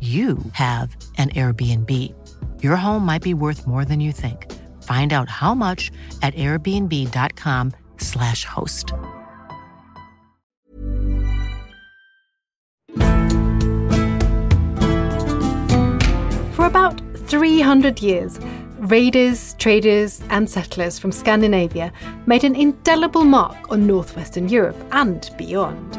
you have an Airbnb. Your home might be worth more than you think. Find out how much at airbnb.com/slash host. For about 300 years, raiders, traders, and settlers from Scandinavia made an indelible mark on northwestern Europe and beyond.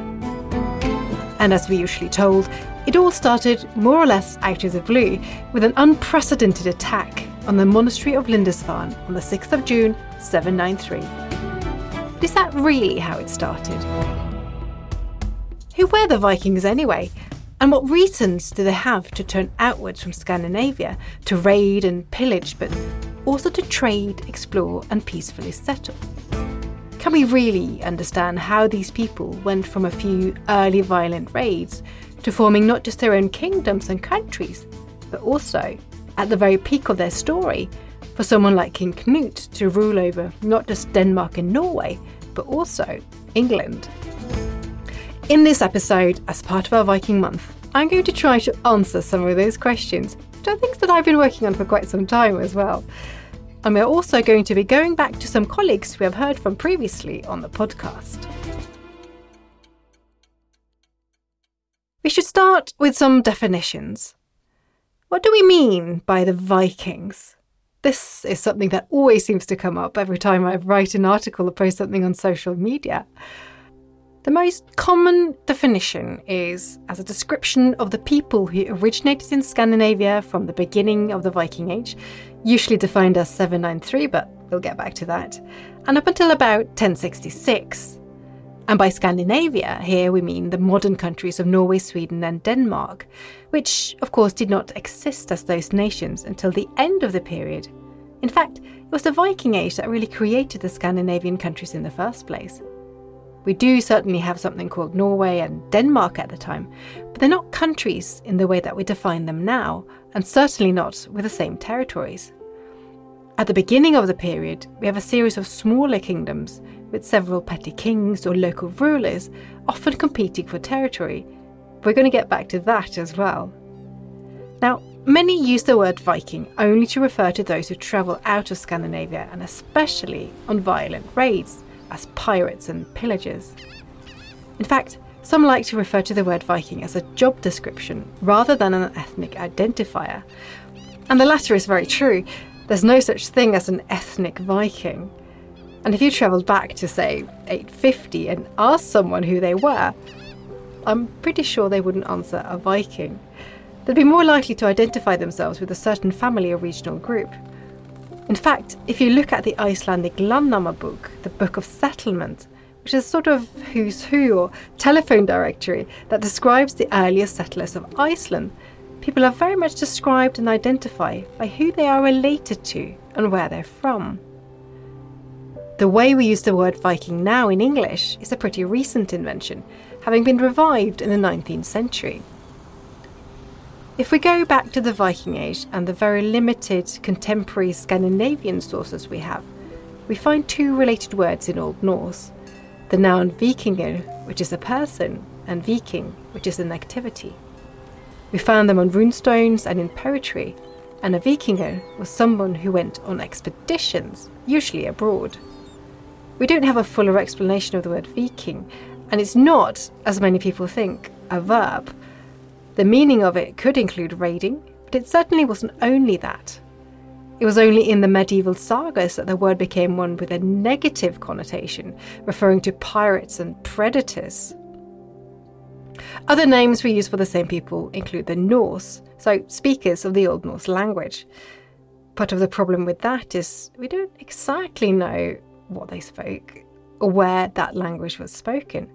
And as we're usually told, it all started more or less out of the blue with an unprecedented attack on the monastery of Lindisfarne on the 6th of June 793. But is that really how it started? Who were the Vikings anyway? And what reasons do they have to turn outwards from Scandinavia to raid and pillage, but also to trade, explore, and peacefully settle? Can we really understand how these people went from a few early violent raids to forming not just their own kingdoms and countries, but also, at the very peak of their story, for someone like King Knut to rule over not just Denmark and Norway, but also England. In this episode, as part of our Viking month, I'm going to try to answer some of those questions, which are things that I've been working on for quite some time as well. And we're also going to be going back to some colleagues we have heard from previously on the podcast. We should start with some definitions. What do we mean by the Vikings? This is something that always seems to come up every time I write an article or post something on social media. The most common definition is as a description of the people who originated in Scandinavia from the beginning of the Viking Age, usually defined as 793, but we'll get back to that, and up until about 1066. And by Scandinavia, here we mean the modern countries of Norway, Sweden, and Denmark, which, of course, did not exist as those nations until the end of the period. In fact, it was the Viking Age that really created the Scandinavian countries in the first place. We do certainly have something called Norway and Denmark at the time, but they're not countries in the way that we define them now, and certainly not with the same territories. At the beginning of the period, we have a series of smaller kingdoms with several petty kings or local rulers, often competing for territory. We're going to get back to that as well. Now, many use the word Viking only to refer to those who travel out of Scandinavia and especially on violent raids, as pirates and pillagers. In fact, some like to refer to the word Viking as a job description rather than an ethnic identifier. And the latter is very true. There's no such thing as an ethnic Viking. And if you travelled back to, say, 850 and asked someone who they were, I'm pretty sure they wouldn't answer a Viking. They'd be more likely to identify themselves with a certain family or regional group. In fact, if you look at the Icelandic Landnamabók, the Book of Settlement, which is sort of who's who or telephone directory that describes the earliest settlers of Iceland, people are very much described and identified by who they are related to and where they're from. The way we use the word Viking now in English is a pretty recent invention, having been revived in the 19th century. If we go back to the Viking Age and the very limited contemporary Scandinavian sources we have, we find two related words in Old Norse the noun vikingur, which is a person, and viking, which is an activity. We found them on runestones and in poetry, and a vikingur was someone who went on expeditions, usually abroad. We don't have a fuller explanation of the word Viking, and it's not, as many people think, a verb. The meaning of it could include raiding, but it certainly wasn't only that. It was only in the medieval sagas that the word became one with a negative connotation, referring to pirates and predators. Other names we use for the same people include the Norse, so speakers of the Old Norse language. Part of the problem with that is we don't exactly know what they spoke or where that language was spoken.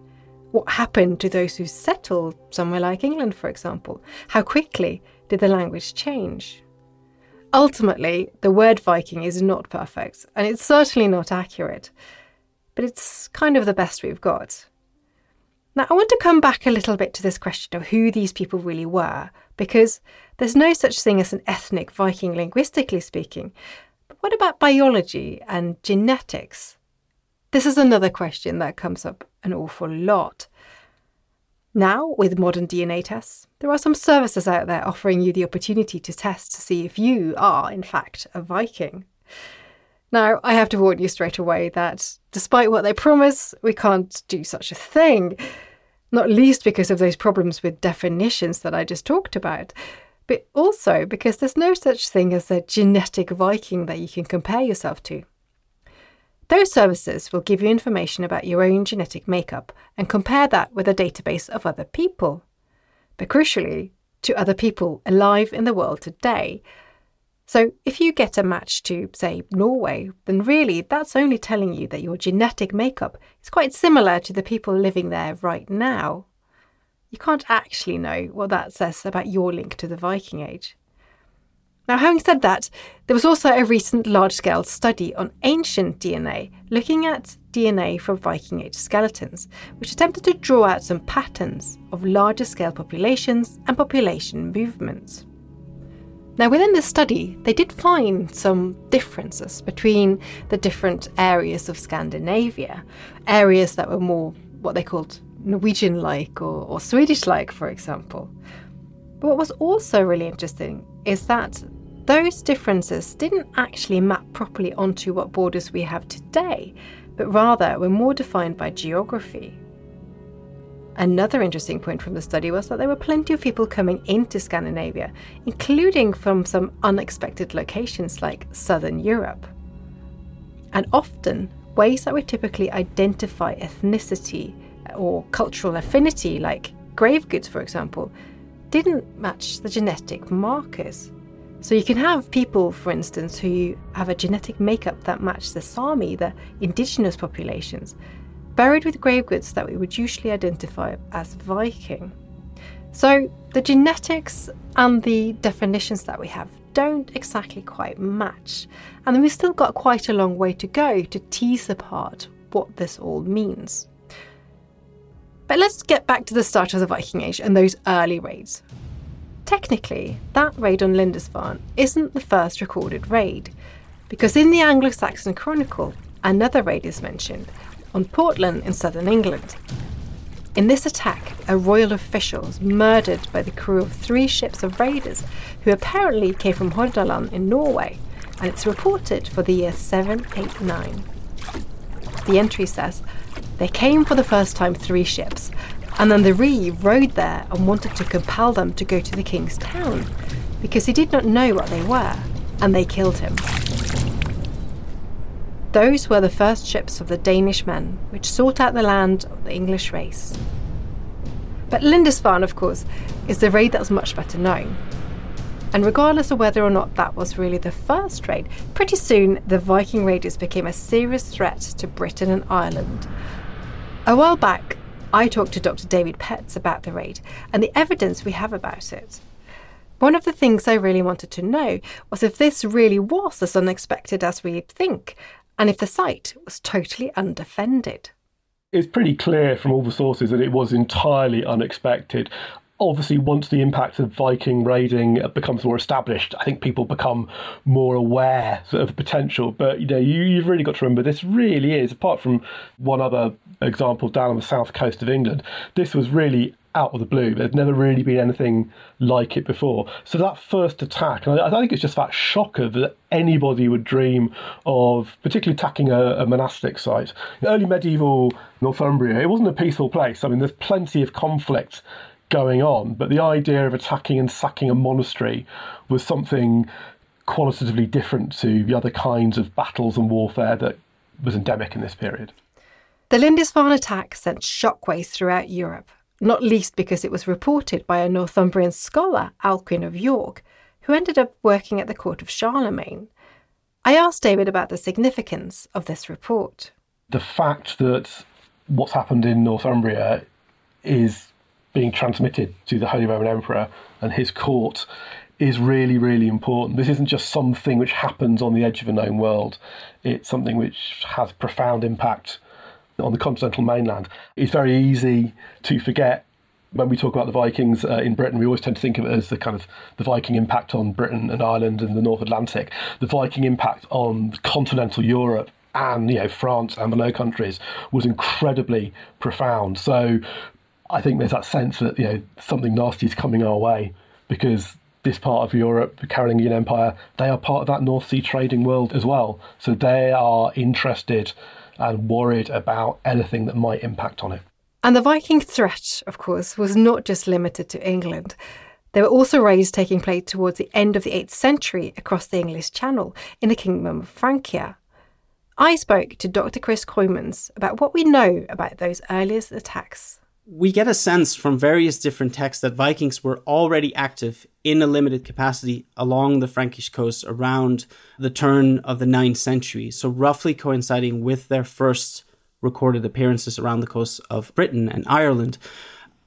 What happened to those who settled somewhere like England, for example? How quickly did the language change? Ultimately, the word Viking is not perfect, and it's certainly not accurate, but it's kind of the best we've got. Now, I want to come back a little bit to this question of who these people really were, because there's no such thing as an ethnic Viking linguistically speaking. But what about biology and genetics? This is another question that comes up an awful lot. Now, with modern DNA tests, there are some services out there offering you the opportunity to test to see if you are, in fact, a Viking. Now, I have to warn you straight away that despite what they promise, we can't do such a thing. Not least because of those problems with definitions that I just talked about, but also because there's no such thing as a genetic Viking that you can compare yourself to. Those services will give you information about your own genetic makeup and compare that with a database of other people. But crucially, to other people alive in the world today. So if you get a match to, say, Norway, then really that's only telling you that your genetic makeup is quite similar to the people living there right now. You can't actually know what that says about your link to the Viking Age. Now, having said that, there was also a recent large scale study on ancient DNA looking at DNA from Viking Age skeletons, which attempted to draw out some patterns of larger scale populations and population movements. Now, within this study, they did find some differences between the different areas of Scandinavia, areas that were more what they called Norwegian like or, or Swedish like, for example. But what was also really interesting is that those differences didn't actually map properly onto what borders we have today, but rather were more defined by geography. Another interesting point from the study was that there were plenty of people coming into Scandinavia, including from some unexpected locations like southern Europe. And often, ways that we typically identify ethnicity or cultural affinity, like grave goods, for example, didn't match the genetic markers. So you can have people, for instance, who have a genetic makeup that match the Sami, the indigenous populations, buried with grave goods that we would usually identify as Viking. So the genetics and the definitions that we have don't exactly quite match, and we've still got quite a long way to go to tease apart what this all means. But let's get back to the start of the Viking Age and those early raids. Technically, that raid on Lindisfarne isn't the first recorded raid, because in the Anglo Saxon Chronicle, another raid is mentioned on Portland in southern England. In this attack, a royal official was murdered by the crew of three ships of raiders who apparently came from Hordaland in Norway, and it's reported for the year 789. The entry says they came for the first time three ships, and then the Reeve rode there and wanted to compel them to go to the king's town because he did not know what they were, and they killed him. Those were the first ships of the Danish men which sought out the land of the English race. But Lindisfarne, of course, is the raid that's much better known. And regardless of whether or not that was really the first raid, pretty soon the Viking raiders became a serious threat to Britain and Ireland. A while back, I talked to Dr. David Petts about the raid and the evidence we have about it. One of the things I really wanted to know was if this really was as unexpected as we think, and if the site was totally undefended. It's pretty clear from all the sources that it was entirely unexpected obviously once the impact of Viking raiding becomes more established, I think people become more aware of the potential. But you know, you, have really got to remember this really is, apart from one other example down on the south coast of England, this was really out of the blue. There's never really been anything like it before. So that first attack, and I, I think it's just that shocker that anybody would dream of, particularly attacking a, a monastic site. Early medieval Northumbria, it wasn't a peaceful place. I mean, there's plenty of conflict going on. But the idea of attacking and sacking a monastery was something qualitatively different to the other kinds of battles and warfare that was endemic in this period. The Lindisfarne attack sent shockwaves throughout Europe, not least because it was reported by a Northumbrian scholar, Alcuin of York, who ended up working at the court of Charlemagne. I asked David about the significance of this report. The fact that what's happened in Northumbria is being transmitted to the Holy Roman Emperor and his court is really, really important. This isn't just something which happens on the edge of a known world, it's something which has profound impact on the continental mainland. It's very easy to forget when we talk about the Vikings uh, in Britain, we always tend to think of it as the kind of the Viking impact on Britain and Ireland and the North Atlantic. The Viking impact on continental Europe and you know France and the Low Countries was incredibly profound. So I think there's that sense that you know something nasty is coming our way because this part of Europe, the Carolingian Empire, they are part of that North Sea trading world as well. So they are interested and worried about anything that might impact on it. And the Viking threat, of course, was not just limited to England. There were also raids taking place towards the end of the 8th century across the English Channel in the Kingdom of Francia. I spoke to Dr. Chris Cooijmans about what we know about those earliest attacks we get a sense from various different texts that Vikings were already active in a limited capacity along the Frankish coast around the turn of the 9th century, so roughly coinciding with their first recorded appearances around the coast of Britain and Ireland.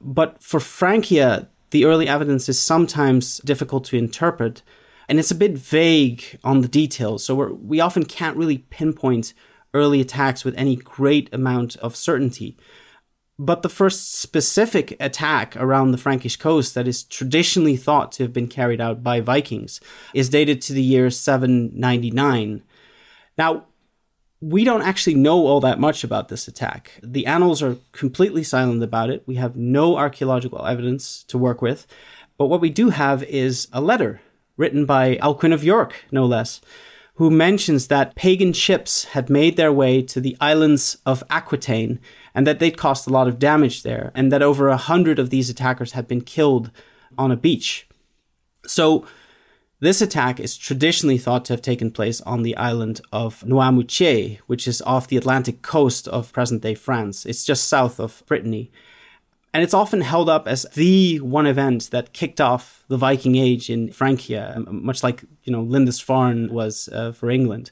But for Francia, the early evidence is sometimes difficult to interpret, and it's a bit vague on the details, so we often can't really pinpoint early attacks with any great amount of certainty. But the first specific attack around the Frankish coast that is traditionally thought to have been carried out by Vikings is dated to the year 799. Now, we don't actually know all that much about this attack. The annals are completely silent about it. We have no archaeological evidence to work with. But what we do have is a letter written by Alcuin of York, no less, who mentions that pagan ships had made their way to the islands of Aquitaine and that they'd caused a lot of damage there, and that over a hundred of these attackers had been killed on a beach. So, this attack is traditionally thought to have taken place on the island of Noirmoutier, which is off the Atlantic coast of present day France. It's just south of Brittany. And it's often held up as the one event that kicked off the Viking Age in Francia, much like, you know, Lindisfarne was uh, for England.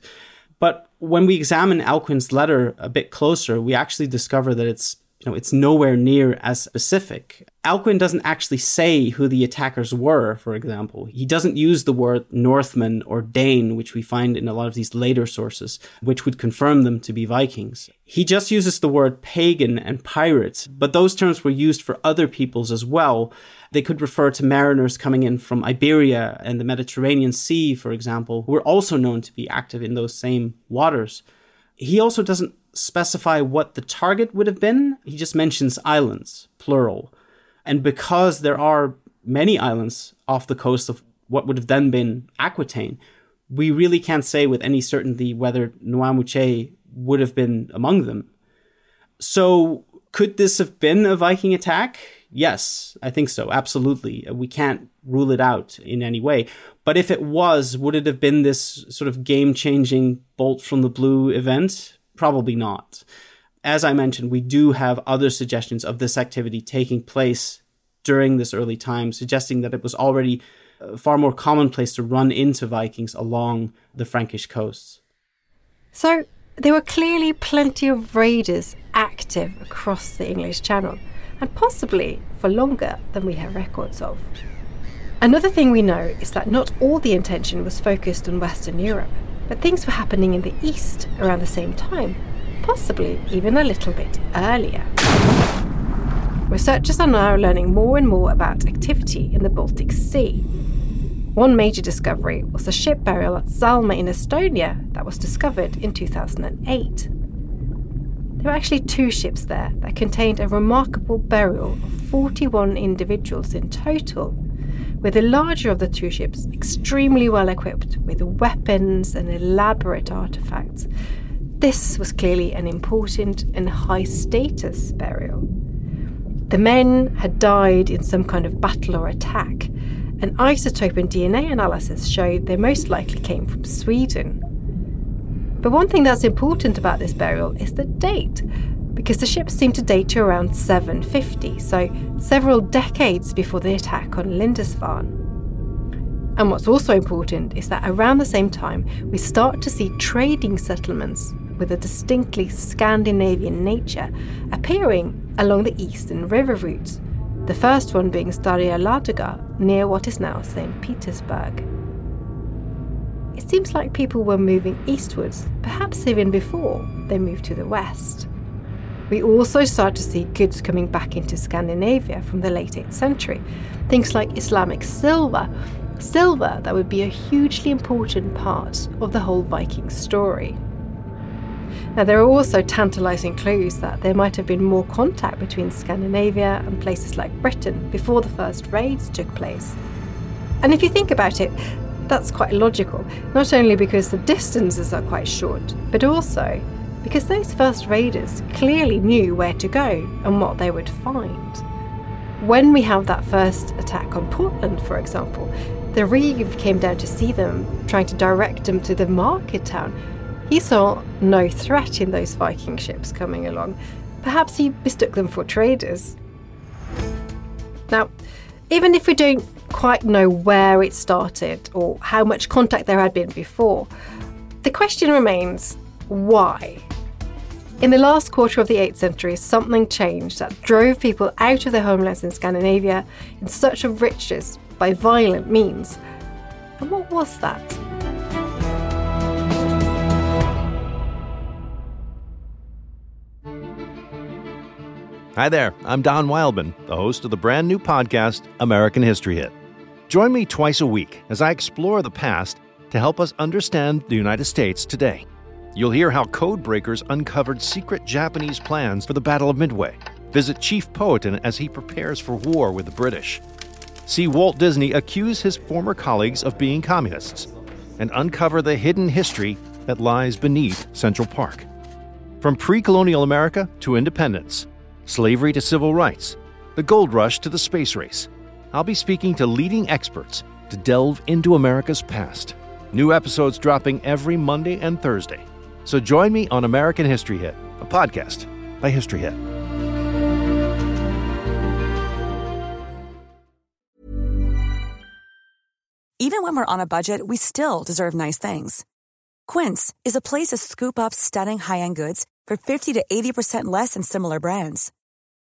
But when we examine Alcuin's letter a bit closer, we actually discover that it's you know it's nowhere near as specific. Alcuin doesn't actually say who the attackers were, for example. He doesn't use the word Northman or Dane, which we find in a lot of these later sources, which would confirm them to be Vikings. He just uses the word pagan and pirate, but those terms were used for other peoples as well, they could refer to mariners coming in from Iberia and the Mediterranean Sea, for example, who were also known to be active in those same waters. He also doesn't specify what the target would have been. He just mentions islands, plural. And because there are many islands off the coast of what would have then been Aquitaine, we really can't say with any certainty whether Noirmoutier would have been among them. So, could this have been a Viking attack? Yes, I think so. Absolutely. We can't rule it out in any way. But if it was, would it have been this sort of game changing bolt from the blue event? Probably not. As I mentioned, we do have other suggestions of this activity taking place during this early time, suggesting that it was already uh, far more commonplace to run into Vikings along the Frankish coasts. So, there were clearly plenty of raiders active across the English Channel and possibly for longer than we have records of. Another thing we know is that not all the intention was focused on Western Europe, but things were happening in the East around the same time, possibly even a little bit earlier. Researchers are now learning more and more about activity in the Baltic Sea. One major discovery was a ship burial at Salme in Estonia that was discovered in 2008. There were actually two ships there that contained a remarkable burial of 41 individuals in total, with the larger of the two ships extremely well equipped with weapons and elaborate artifacts. This was clearly an important and high status burial. The men had died in some kind of battle or attack, and isotope and DNA analysis showed they most likely came from Sweden. But one thing that's important about this burial is the date, because the ships seem to date to around 750, so several decades before the attack on Lindisfarne. And what's also important is that around the same time, we start to see trading settlements with a distinctly Scandinavian nature appearing along the eastern river routes, the first one being Staraya Ladoga near what is now St. Petersburg. It seems like people were moving eastwards, perhaps even before they moved to the west. We also start to see goods coming back into Scandinavia from the late 8th century, things like Islamic silver silver that would be a hugely important part of the whole Viking story. Now, there are also tantalising clues that there might have been more contact between Scandinavia and places like Britain before the first raids took place. And if you think about it, that's quite logical, not only because the distances are quite short, but also because those first raiders clearly knew where to go and what they would find. When we have that first attack on Portland, for example, the Reeve came down to see them, trying to direct them to the market town. He saw no threat in those Viking ships coming along. Perhaps he mistook them for traders. Now, even if we don't quite know where it started or how much contact there had been before, the question remains why? In the last quarter of the 8th century, something changed that drove people out of their homelands in Scandinavia in search of riches by violent means. And what was that? Hi there, I'm Don Wildman, the host of the brand new podcast, American History Hit. Join me twice a week as I explore the past to help us understand the United States today. You'll hear how code breakers uncovered secret Japanese plans for the Battle of Midway. Visit Chief Powhatan as he prepares for war with the British see Walt Disney accuse his former colleagues of being communists and uncover the hidden history that lies beneath Central Park. From pre colonial America to independence, slavery to civil rights, the gold rush to the space race, I'll be speaking to leading experts to delve into America's past. New episodes dropping every Monday and Thursday. So join me on American History Hit, a podcast by History Hit. Even when we're on a budget, we still deserve nice things. Quince is a place to scoop up stunning high end goods for 50 to 80% less than similar brands.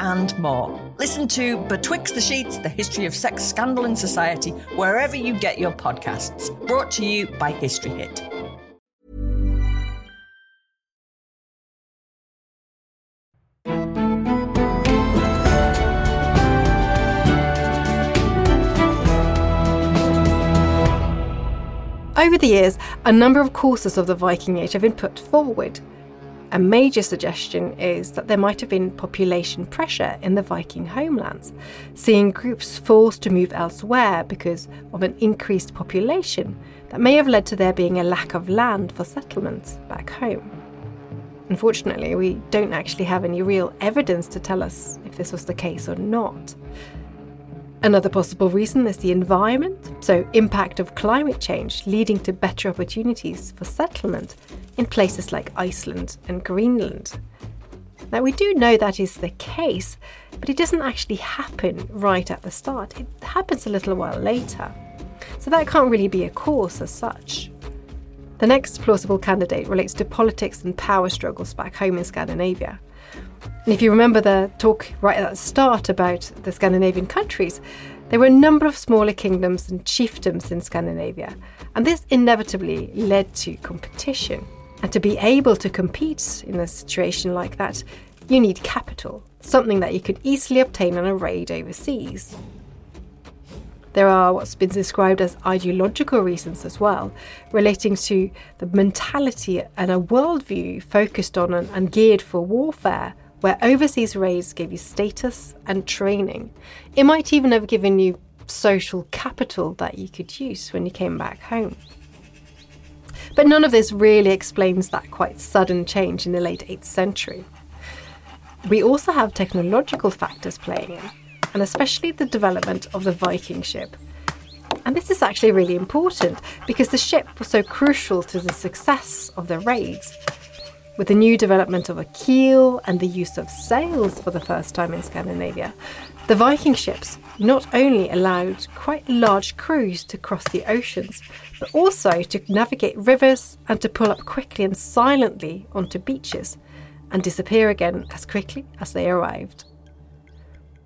and more. Listen to Betwixt the Sheets, the history of sex scandal in society, wherever you get your podcasts. Brought to you by History Hit. Over the years, a number of courses of the Viking Age have been put forward. A major suggestion is that there might have been population pressure in the Viking homelands, seeing groups forced to move elsewhere because of an increased population that may have led to there being a lack of land for settlements back home. Unfortunately, we don't actually have any real evidence to tell us if this was the case or not. Another possible reason is the environment, so impact of climate change leading to better opportunities for settlement in places like Iceland and Greenland. Now, we do know that is the case, but it doesn't actually happen right at the start. It happens a little while later. So that can't really be a cause as such. The next plausible candidate relates to politics and power struggles back home in Scandinavia. And if you remember the talk right at the start about the Scandinavian countries, there were a number of smaller kingdoms and chiefdoms in Scandinavia, and this inevitably led to competition. And to be able to compete in a situation like that, you need capital, something that you could easily obtain on a raid overseas. There are what's been described as ideological reasons as well, relating to the mentality and a worldview focused on and geared for warfare, where overseas raids gave you status and training. It might even have given you social capital that you could use when you came back home. But none of this really explains that quite sudden change in the late 8th century. We also have technological factors playing in and especially the development of the Viking ship. And this is actually really important because the ship was so crucial to the success of the raids. With the new development of a keel and the use of sails for the first time in Scandinavia, the Viking ships not only allowed quite large crews to cross the oceans, but also to navigate rivers and to pull up quickly and silently onto beaches and disappear again as quickly as they arrived.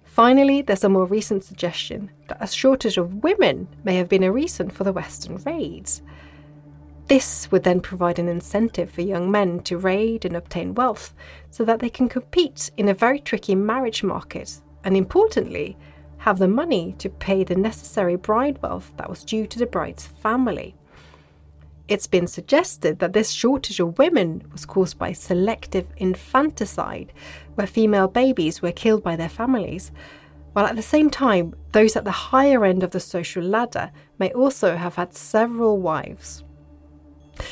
Finally, there's a more recent suggestion that a shortage of women may have been a reason for the Western raids. This would then provide an incentive for young men to raid and obtain wealth so that they can compete in a very tricky marriage market and, importantly, have the money to pay the necessary bride wealth that was due to the bride's family. It's been suggested that this shortage of women was caused by selective infanticide, where female babies were killed by their families, while at the same time, those at the higher end of the social ladder may also have had several wives.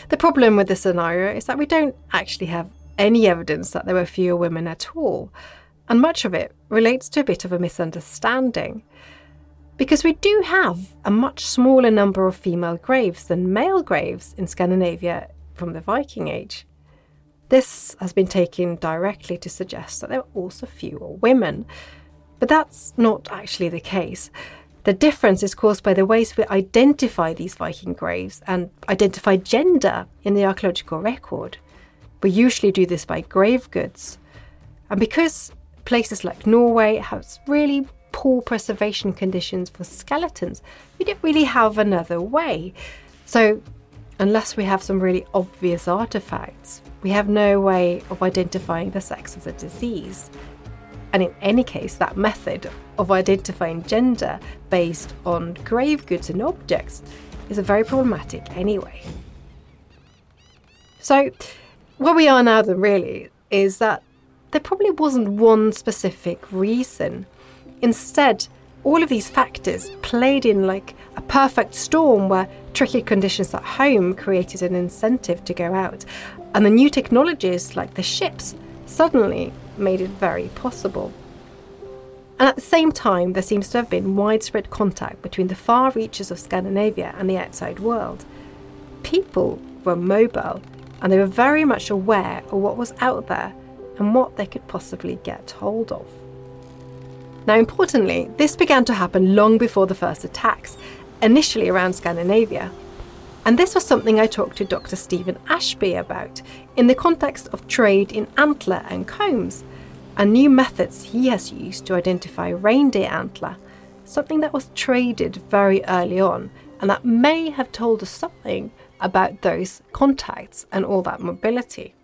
The problem with this scenario is that we don't actually have any evidence that there were fewer women at all, and much of it relates to a bit of a misunderstanding. Because we do have a much smaller number of female graves than male graves in Scandinavia from the Viking Age. This has been taken directly to suggest that there were also fewer women. But that's not actually the case. The difference is caused by the ways we identify these Viking graves and identify gender in the archaeological record. We usually do this by grave goods. And because places like Norway have really poor preservation conditions for skeletons, we don't really have another way. So, unless we have some really obvious artifacts, we have no way of identifying the sex of the disease. And in any case, that method of identifying gender based on grave goods and objects is very problematic anyway. So, where we are now, then, really, is that there probably wasn't one specific reason. Instead, all of these factors played in like a perfect storm where tricky conditions at home created an incentive to go out. And the new technologies, like the ships, suddenly made it very possible. And at the same time, there seems to have been widespread contact between the far reaches of Scandinavia and the outside world. People were mobile and they were very much aware of what was out there and what they could possibly get hold of. Now, importantly, this began to happen long before the first attacks, initially around Scandinavia. And this was something I talked to Dr. Stephen Ashby about in the context of trade in antler and combs, and new methods he has used to identify reindeer antler, something that was traded very early on, and that may have told us something about those contacts and all that mobility.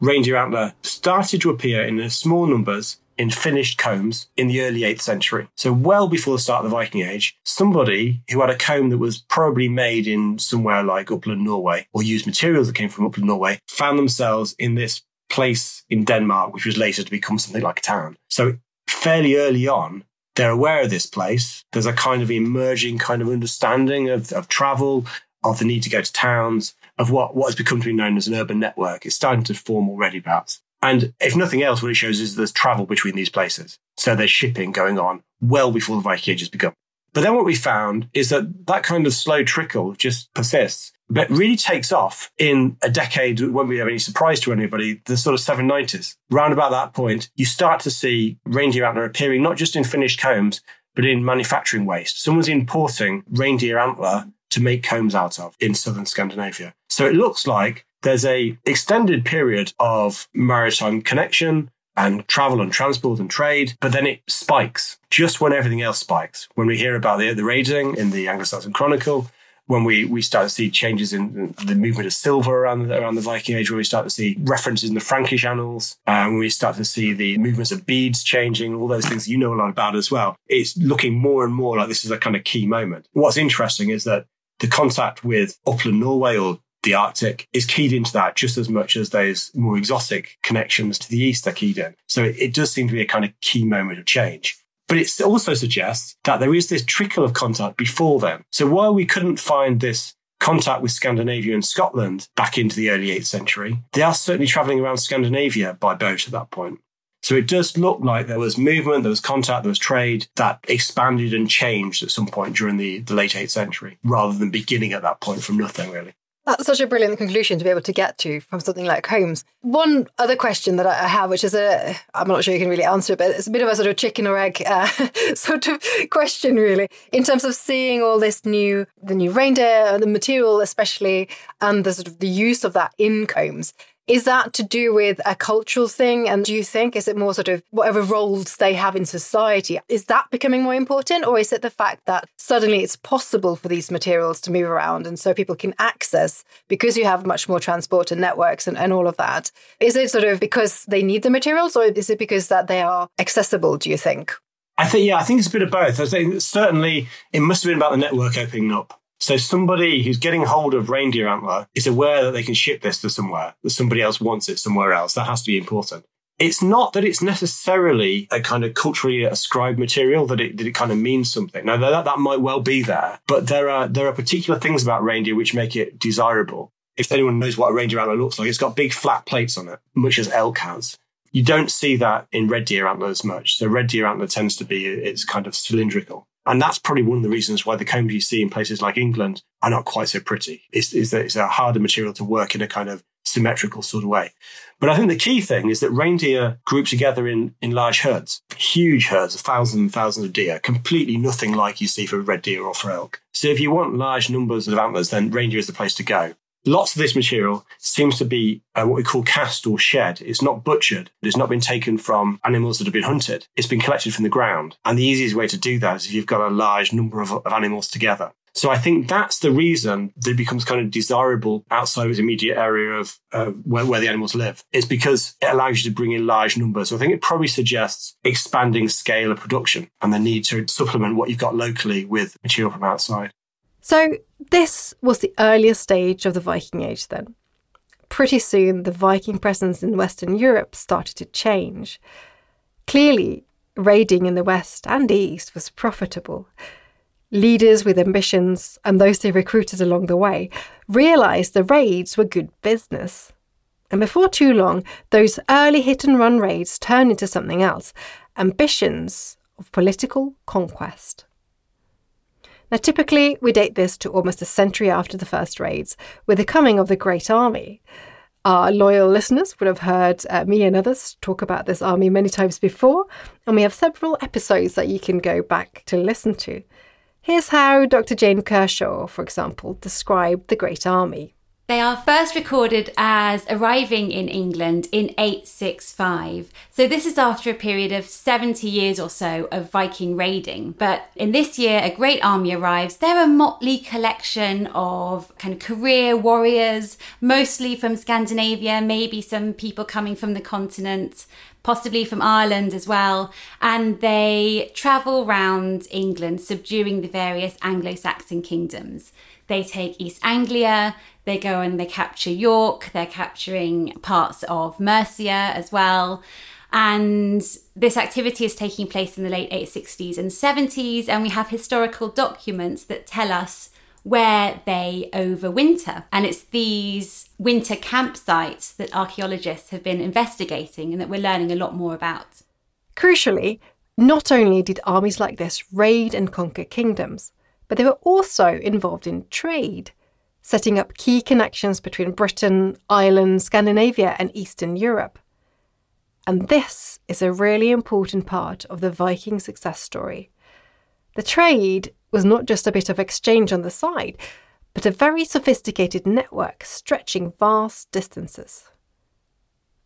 Reindeer antler started to appear in small numbers in finished combs in the early 8th century. So, well before the start of the Viking Age, somebody who had a comb that was probably made in somewhere like upland Norway or used materials that came from upland Norway found themselves in this place in Denmark, which was later to become something like a town. So fairly early on, they're aware of this place. There's a kind of emerging kind of understanding of, of travel, of the need to go to towns, of what, what has become to be known as an urban network. It's starting to form already, perhaps. And if nothing else, what it shows is there's travel between these places. So there's shipping going on well before the Viking Age has begun. But then what we found is that that kind of slow trickle just persists, but really takes off in a decade won't be any surprise to anybody, the sort of 790s. Round about that point, you start to see reindeer antler appearing not just in finished combs, but in manufacturing waste. Someone's importing reindeer antler to make combs out of in southern Scandinavia. So it looks like there's a extended period of maritime connection and travel and transport and trade, but then it spikes just when everything else spikes. When we hear about the, the raiding in the Anglo-Saxon Chronicle, when we, we start to see changes in the movement of silver around the, around the Viking Age, when we start to see references in the Frankish annals, uh, when we start to see the movements of beads changing, all those things you know a lot about as well, it's looking more and more like this is a kind of key moment. What's interesting is that the contact with upland Norway or the Arctic is keyed into that just as much as those more exotic connections to the east are keyed in. So it, it does seem to be a kind of key moment of change. But it also suggests that there is this trickle of contact before then. So while we couldn't find this contact with Scandinavia and Scotland back into the early 8th century, they are certainly traveling around Scandinavia by boat at that point. So it does look like there was movement, there was contact, there was trade that expanded and changed at some point during the, the late 8th century, rather than beginning at that point from nothing, really. That's such a brilliant conclusion to be able to get to from something like Holmes. One other question that I have, which is a, I'm not sure you can really answer, it, but it's a bit of a sort of chicken or egg uh, sort of question, really, in terms of seeing all this new, the new reindeer, the material especially, and the sort of the use of that in combs. Is that to do with a cultural thing? And do you think, is it more sort of whatever roles they have in society? Is that becoming more important? Or is it the fact that suddenly it's possible for these materials to move around and so people can access because you have much more transport and networks and, and all of that? Is it sort of because they need the materials or is it because that they are accessible, do you think? I think, yeah, I think it's a bit of both. I think certainly it must have been about the network opening up. So somebody who's getting hold of reindeer antler is aware that they can ship this to somewhere, that somebody else wants it somewhere else. That has to be important. It's not that it's necessarily a kind of culturally ascribed material that it, that it kind of means something. Now that, that might well be there, but there are, there are particular things about reindeer which make it desirable. If anyone knows what a reindeer antler looks like, it's got big flat plates on it, much as elk has. You don't see that in red deer antler as much. So red deer antler tends to be, it's kind of cylindrical. And that's probably one of the reasons why the combs you see in places like England are not quite so pretty. Is, is that it's a harder material to work in a kind of symmetrical sort of way. But I think the key thing is that reindeer group together in, in large herds, huge herds, thousands and thousands of deer, completely nothing like you see for red deer or for elk. So if you want large numbers of antlers, then reindeer is the place to go. Lots of this material seems to be uh, what we call cast or shed. It's not butchered. It's not been taken from animals that have been hunted. It's been collected from the ground. And the easiest way to do that is if you've got a large number of, of animals together. So I think that's the reason that it becomes kind of desirable outside of its immediate area of uh, where, where the animals live. It's because it allows you to bring in large numbers. So I think it probably suggests expanding scale of production and the need to supplement what you've got locally with material from outside. So, this was the earliest stage of the Viking Age then. Pretty soon, the Viking presence in Western Europe started to change. Clearly, raiding in the West and East was profitable. Leaders with ambitions and those they recruited along the way realised the raids were good business. And before too long, those early hit and run raids turned into something else ambitions of political conquest. Now, typically, we date this to almost a century after the first raids, with the coming of the Great Army. Our loyal listeners would have heard uh, me and others talk about this army many times before, and we have several episodes that you can go back to listen to. Here's how Dr. Jane Kershaw, for example, described the Great Army. They are first recorded as arriving in England in 865. So, this is after a period of 70 years or so of Viking raiding. But in this year, a great army arrives. They're a motley collection of kind of career warriors, mostly from Scandinavia, maybe some people coming from the continent, possibly from Ireland as well. And they travel round England, subduing the various Anglo Saxon kingdoms. They take East Anglia, They go and they capture York, they're capturing parts of Mercia as well. And this activity is taking place in the late 860s and 70s, and we have historical documents that tell us where they overwinter. And it's these winter campsites that archaeologists have been investigating and that we're learning a lot more about. Crucially, not only did armies like this raid and conquer kingdoms, but they were also involved in trade, setting up key connections between Britain, Ireland, Scandinavia, and Eastern Europe. And this is a really important part of the Viking success story. The trade was not just a bit of exchange on the side, but a very sophisticated network stretching vast distances.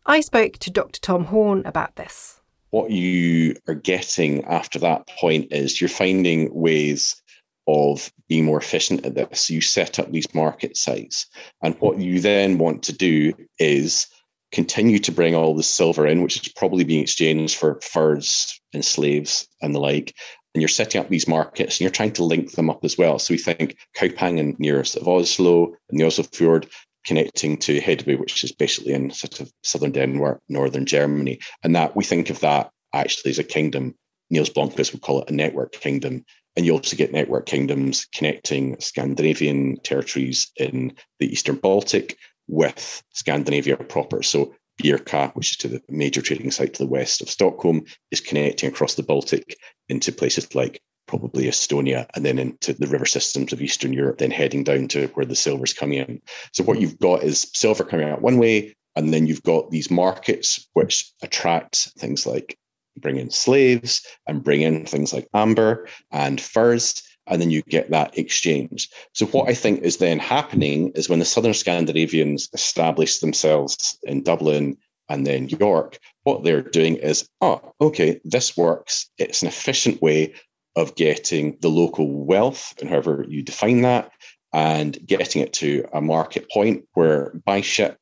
I spoke to Dr. Tom Horne about this. What you are getting after that point is you're finding ways of being more efficient at this. You set up these market sites. And what you then want to do is continue to bring all the silver in, which is probably being exchanged for furs and slaves and the like. And you're setting up these markets and you're trying to link them up as well. So we think Kaupangen near sort of Oslo and the Oslo Fjord connecting to Hedeby, which is basically in sort of southern Denmark, northern Germany. And that we think of that actually as a kingdom. Niels Blomqvist would call it a network kingdom. And you also get network kingdoms connecting Scandinavian territories in the Eastern Baltic with Scandinavia proper. So Birka, which is to the major trading site to the west of Stockholm, is connecting across the Baltic into places like probably Estonia and then into the river systems of Eastern Europe, then heading down to where the silver's coming in. So what you've got is silver coming out one way, and then you've got these markets which attract things like bring in slaves and bring in things like amber and furs and then you get that exchange. So, what I think is then happening is when the Southern Scandinavians establish themselves in Dublin and then York, what they're doing is, oh, okay, this works. It's an efficient way of getting the local wealth, and however you define that, and getting it to a market point where by ship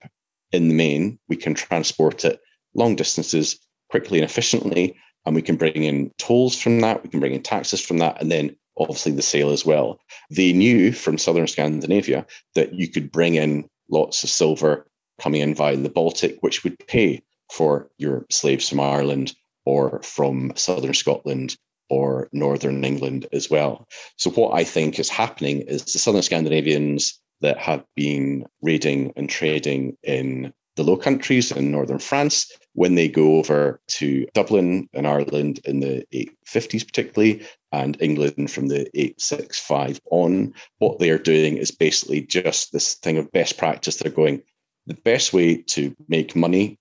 in the main, we can transport it long distances quickly and efficiently. And we can bring in tolls from that, we can bring in taxes from that, and then obviously the sale as well. They knew from southern Scandinavia that you could bring in lots of silver coming in via the Baltic, which would pay for your slaves from Ireland or from southern Scotland or northern England as well. So, what I think is happening is the southern Scandinavians that have been raiding and trading in the Low Countries in northern France when they go over to Dublin and Ireland in the 850s, particularly, and England from the 865 on. What they're doing is basically just this thing of best practice. They're going, the best way to make money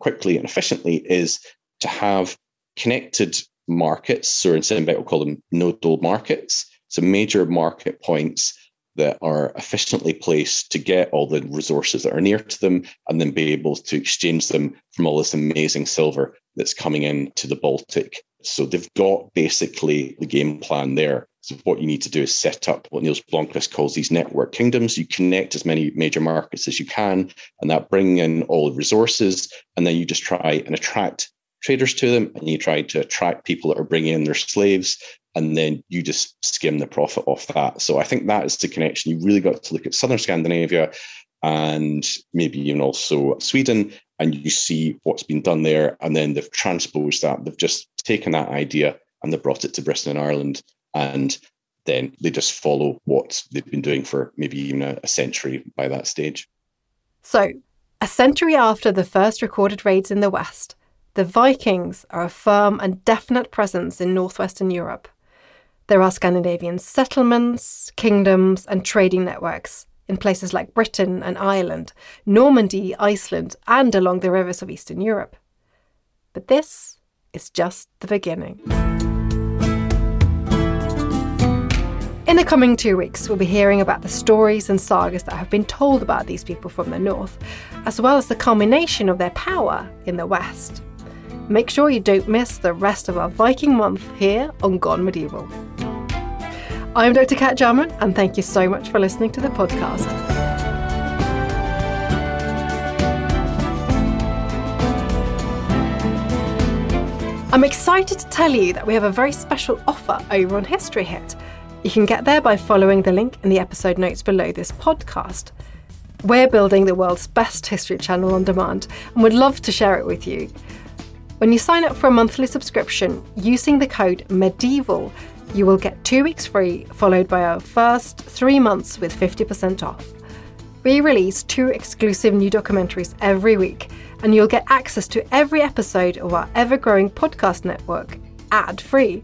quickly and efficiently is to have connected markets. So in Sindbæk, we'll call them nodal markets. So major market points that are efficiently placed to get all the resources that are near to them and then be able to exchange them from all this amazing silver that's coming into the Baltic so they've got basically the game plan there. So what you need to do is set up what Niels Blomqvist calls these network kingdoms. You connect as many major markets as you can, and that bring in all the resources, and then you just try and attract traders to them, and you try to attract people that are bringing in their slaves, and then you just skim the profit off that. So I think that is the connection. You really got to look at southern Scandinavia and maybe even also Sweden, and you see what's been done there. And then they've transposed that. They've just taken that idea and they brought it to Britain and Ireland. And then they just follow what they've been doing for maybe even a, a century by that stage. So, a century after the first recorded raids in the West, the Vikings are a firm and definite presence in northwestern Europe. There are Scandinavian settlements, kingdoms, and trading networks in places like Britain and Ireland, Normandy, Iceland, and along the rivers of Eastern Europe. But this is just the beginning. In the coming two weeks, we'll be hearing about the stories and sagas that have been told about these people from the north, as well as the culmination of their power in the west. Make sure you don't miss the rest of our Viking month here on Gone Medieval. I'm Dr. Kat Jarman, and thank you so much for listening to the podcast. I'm excited to tell you that we have a very special offer over on History Hit. You can get there by following the link in the episode notes below this podcast. We're building the world's best history channel on demand and would love to share it with you. When you sign up for a monthly subscription using the code MEDIEVAL, you will get two weeks free, followed by our first three months with 50% off. We release two exclusive new documentaries every week, and you'll get access to every episode of our ever growing podcast network ad free.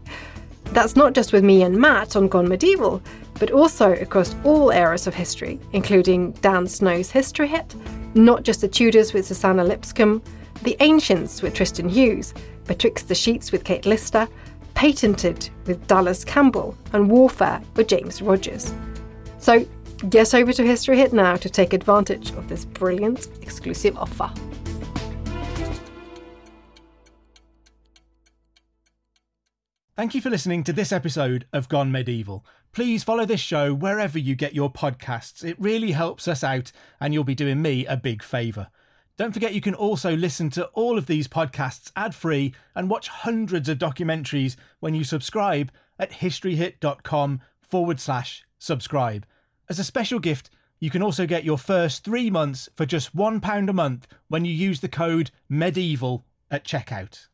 That's not just with me and Matt on Gone Medieval, but also across all eras of history, including Dan Snow's History Hit, Not Just the Tudors with Suzannah Lipscomb, The Ancients with Tristan Hughes, Betwixt the Sheets with Kate Lister, Patented with Dallas Campbell, and Warfare with James Rogers. So get over to History Hit now to take advantage of this brilliant exclusive offer. Thank you for listening to this episode of Gone Medieval. Please follow this show wherever you get your podcasts. It really helps us out, and you'll be doing me a big favour. Don't forget you can also listen to all of these podcasts ad free and watch hundreds of documentaries when you subscribe at historyhit.com forward slash subscribe. As a special gift, you can also get your first three months for just £1 a month when you use the code MEDIEVAL at checkout.